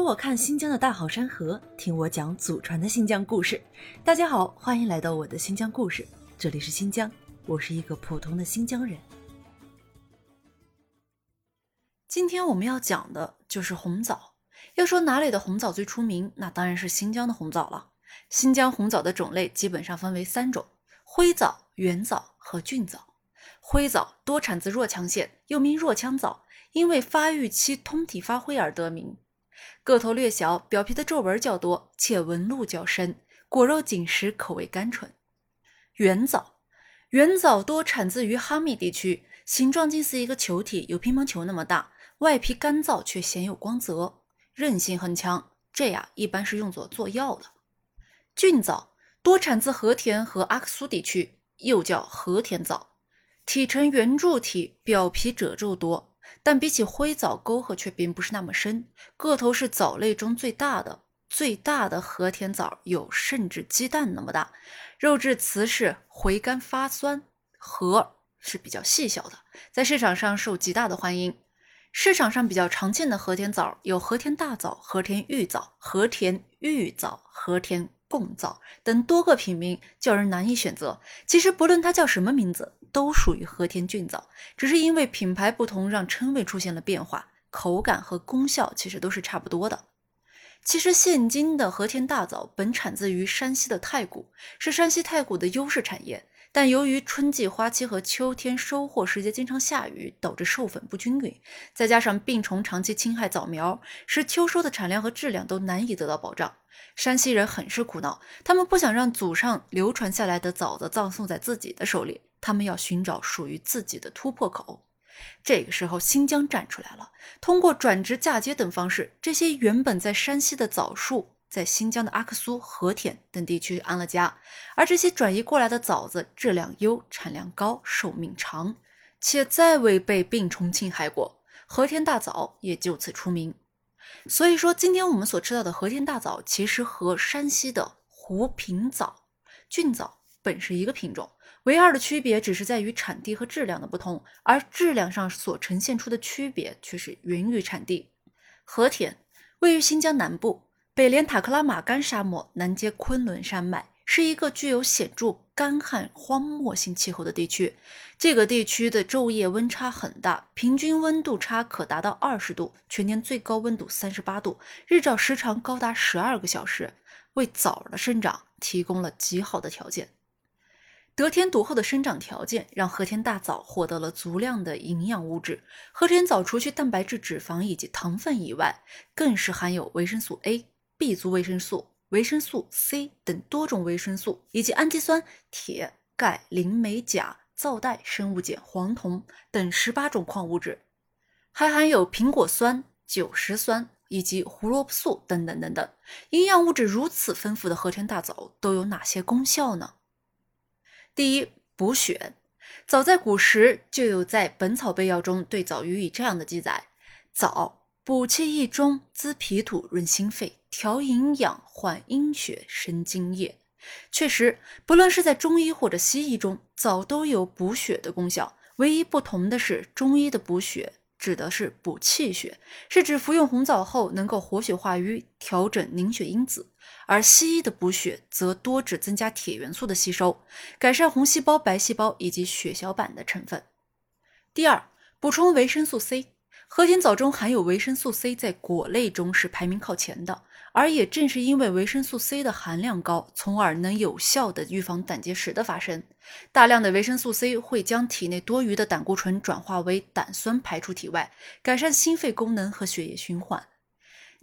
跟我看新疆的大好山河，听我讲祖传的新疆故事。大家好，欢迎来到我的新疆故事，这里是新疆，我是一个普通的新疆人。今天我们要讲的就是红枣。要说哪里的红枣最出名，那当然是新疆的红枣了。新疆红枣的种类基本上分为三种：灰枣、圆枣和菌枣。灰枣多产自若羌县，又名若羌枣，因为发育期通体发灰而得名。个头略小，表皮的皱纹较多，且纹路较深，果肉紧实，口味甘醇。圆枣，圆枣多产自于哈密地区，形状近似一个球体，有乒乓球那么大，外皮干燥却鲜有光泽，韧性很强，这呀一般是用作做药的。菌枣多产自和田和阿克苏地区，又叫和田枣，体呈圆柱体，表皮褶皱多。但比起灰枣，沟壑却并不是那么深，个头是藻类中最大的。最大的和田枣有甚至鸡蛋那么大，肉质瓷实，回甘发酸，核是比较细小的，在市场上受极大的欢迎。市场上比较常见的和田枣有和田大枣、和田玉枣、和田玉枣、和田。贡枣等多个品名叫人难以选择。其实不论它叫什么名字，都属于和田骏枣，只是因为品牌不同，让称谓出现了变化。口感和功效其实都是差不多的。其实现今的和田大枣本产自于山西的太谷，是山西太谷的优势产业。但由于春季花期和秋天收获时节经常下雨，导致授粉不均匀，再加上病虫长期侵害枣苗，使秋收的产量和质量都难以得到保障。山西人很是苦恼，他们不想让祖上流传下来的枣子葬送在自己的手里，他们要寻找属于自己的突破口。这个时候，新疆站出来了，通过转植、嫁接等方式，这些原本在山西的枣树。在新疆的阿克苏、和田等地区安了家，而这些转移过来的枣子质量优、产量高、寿命长，且再未被病虫侵害过，和田大枣也就此出名。所以说，今天我们所吃到的和田大枣，其实和山西的湖平枣、骏枣本是一个品种，唯二的区别只是在于产地和质量的不同，而质量上所呈现出的区别却是源于产地。和田位于新疆南部。北连塔克拉玛干沙漠，南接昆仑山脉，是一个具有显著干旱荒漠性气候的地区。这个地区的昼夜温差很大，平均温度差可达到二十度，全年最高温度三十八度，日照时长高达十二个小时，为枣的生长提供了极好的条件。得天独厚的生长条件，让和田大枣获得了足量的营养物质。和田枣除去蛋白质、脂肪以及糖分以外，更是含有维生素 A。B 族维生素、维生素 C 等多种维生素，以及氨基酸、铁、钙、磷、镁、钾、皂带、生物碱、黄酮等十八种矿物质，还含有苹果酸、酒石酸以及胡萝卜素等等等等。营养物质如此丰富的和田大枣都有哪些功效呢？第一，补血。早在古时就有在《本草备要》中对枣予以这样的记载：枣补气益中，滋脾土，润心肺。调营养、缓阴血、生津液，确实，不论是在中医或者西医中，枣都有补血的功效。唯一不同的是，中医的补血指的是补气血，是指服用红枣后能够活血化瘀、调整凝血因子；而西医的补血则多指增加铁元素的吸收，改善红细胞、白细胞以及血小板的成分。第二，补充维生素 C。和田枣中含有维生素 C，在果类中是排名靠前的。而也正是因为维生素 C 的含量高，从而能有效的预防胆结石的发生。大量的维生素 C 会将体内多余的胆固醇转化为胆酸排出体外，改善心肺功能和血液循环。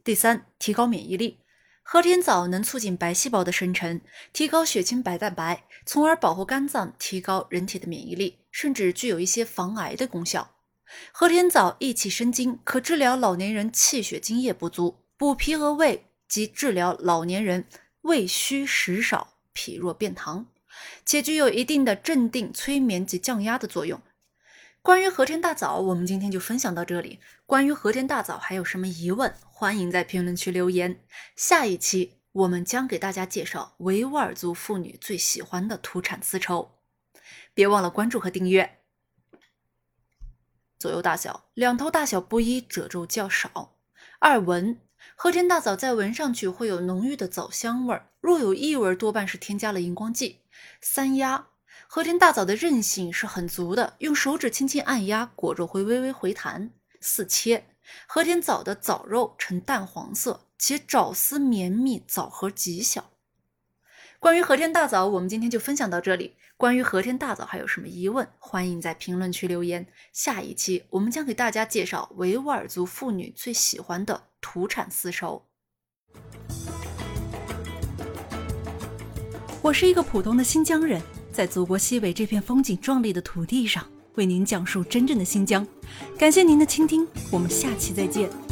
第三，提高免疫力。和田枣能促进白细胞的生成，提高血清白蛋白，从而保护肝脏，提高人体的免疫力，甚至具有一些防癌的功效。和田枣益气生津，可治疗老年人气血津液不足、补脾和胃及治疗老年人胃虚食少、脾弱便溏，且具有一定的镇定、催眠及降压的作用。关于和田大枣，我们今天就分享到这里。关于和田大枣还有什么疑问，欢迎在评论区留言。下一期我们将给大家介绍维吾尔族妇女最喜欢的土产丝绸，别忘了关注和订阅。左右大小，两头大小不一，褶皱较少。二闻，和田大枣在闻上去会有浓郁的枣香味儿，若有异味，多半是添加了荧光剂。三压，和田大枣的韧性是很足的，用手指轻轻按压，果肉会微微回弹。四切，和田枣的枣肉呈淡黄色，且枣丝绵密，枣核极小。关于和田大枣，我们今天就分享到这里。关于和田大枣还有什么疑问，欢迎在评论区留言。下一期我们将给大家介绍维吾尔族妇女最喜欢的土产丝绸。我是一个普通的新疆人，在祖国西北这片风景壮丽的土地上，为您讲述真正的新疆。感谢您的倾听，我们下期再见。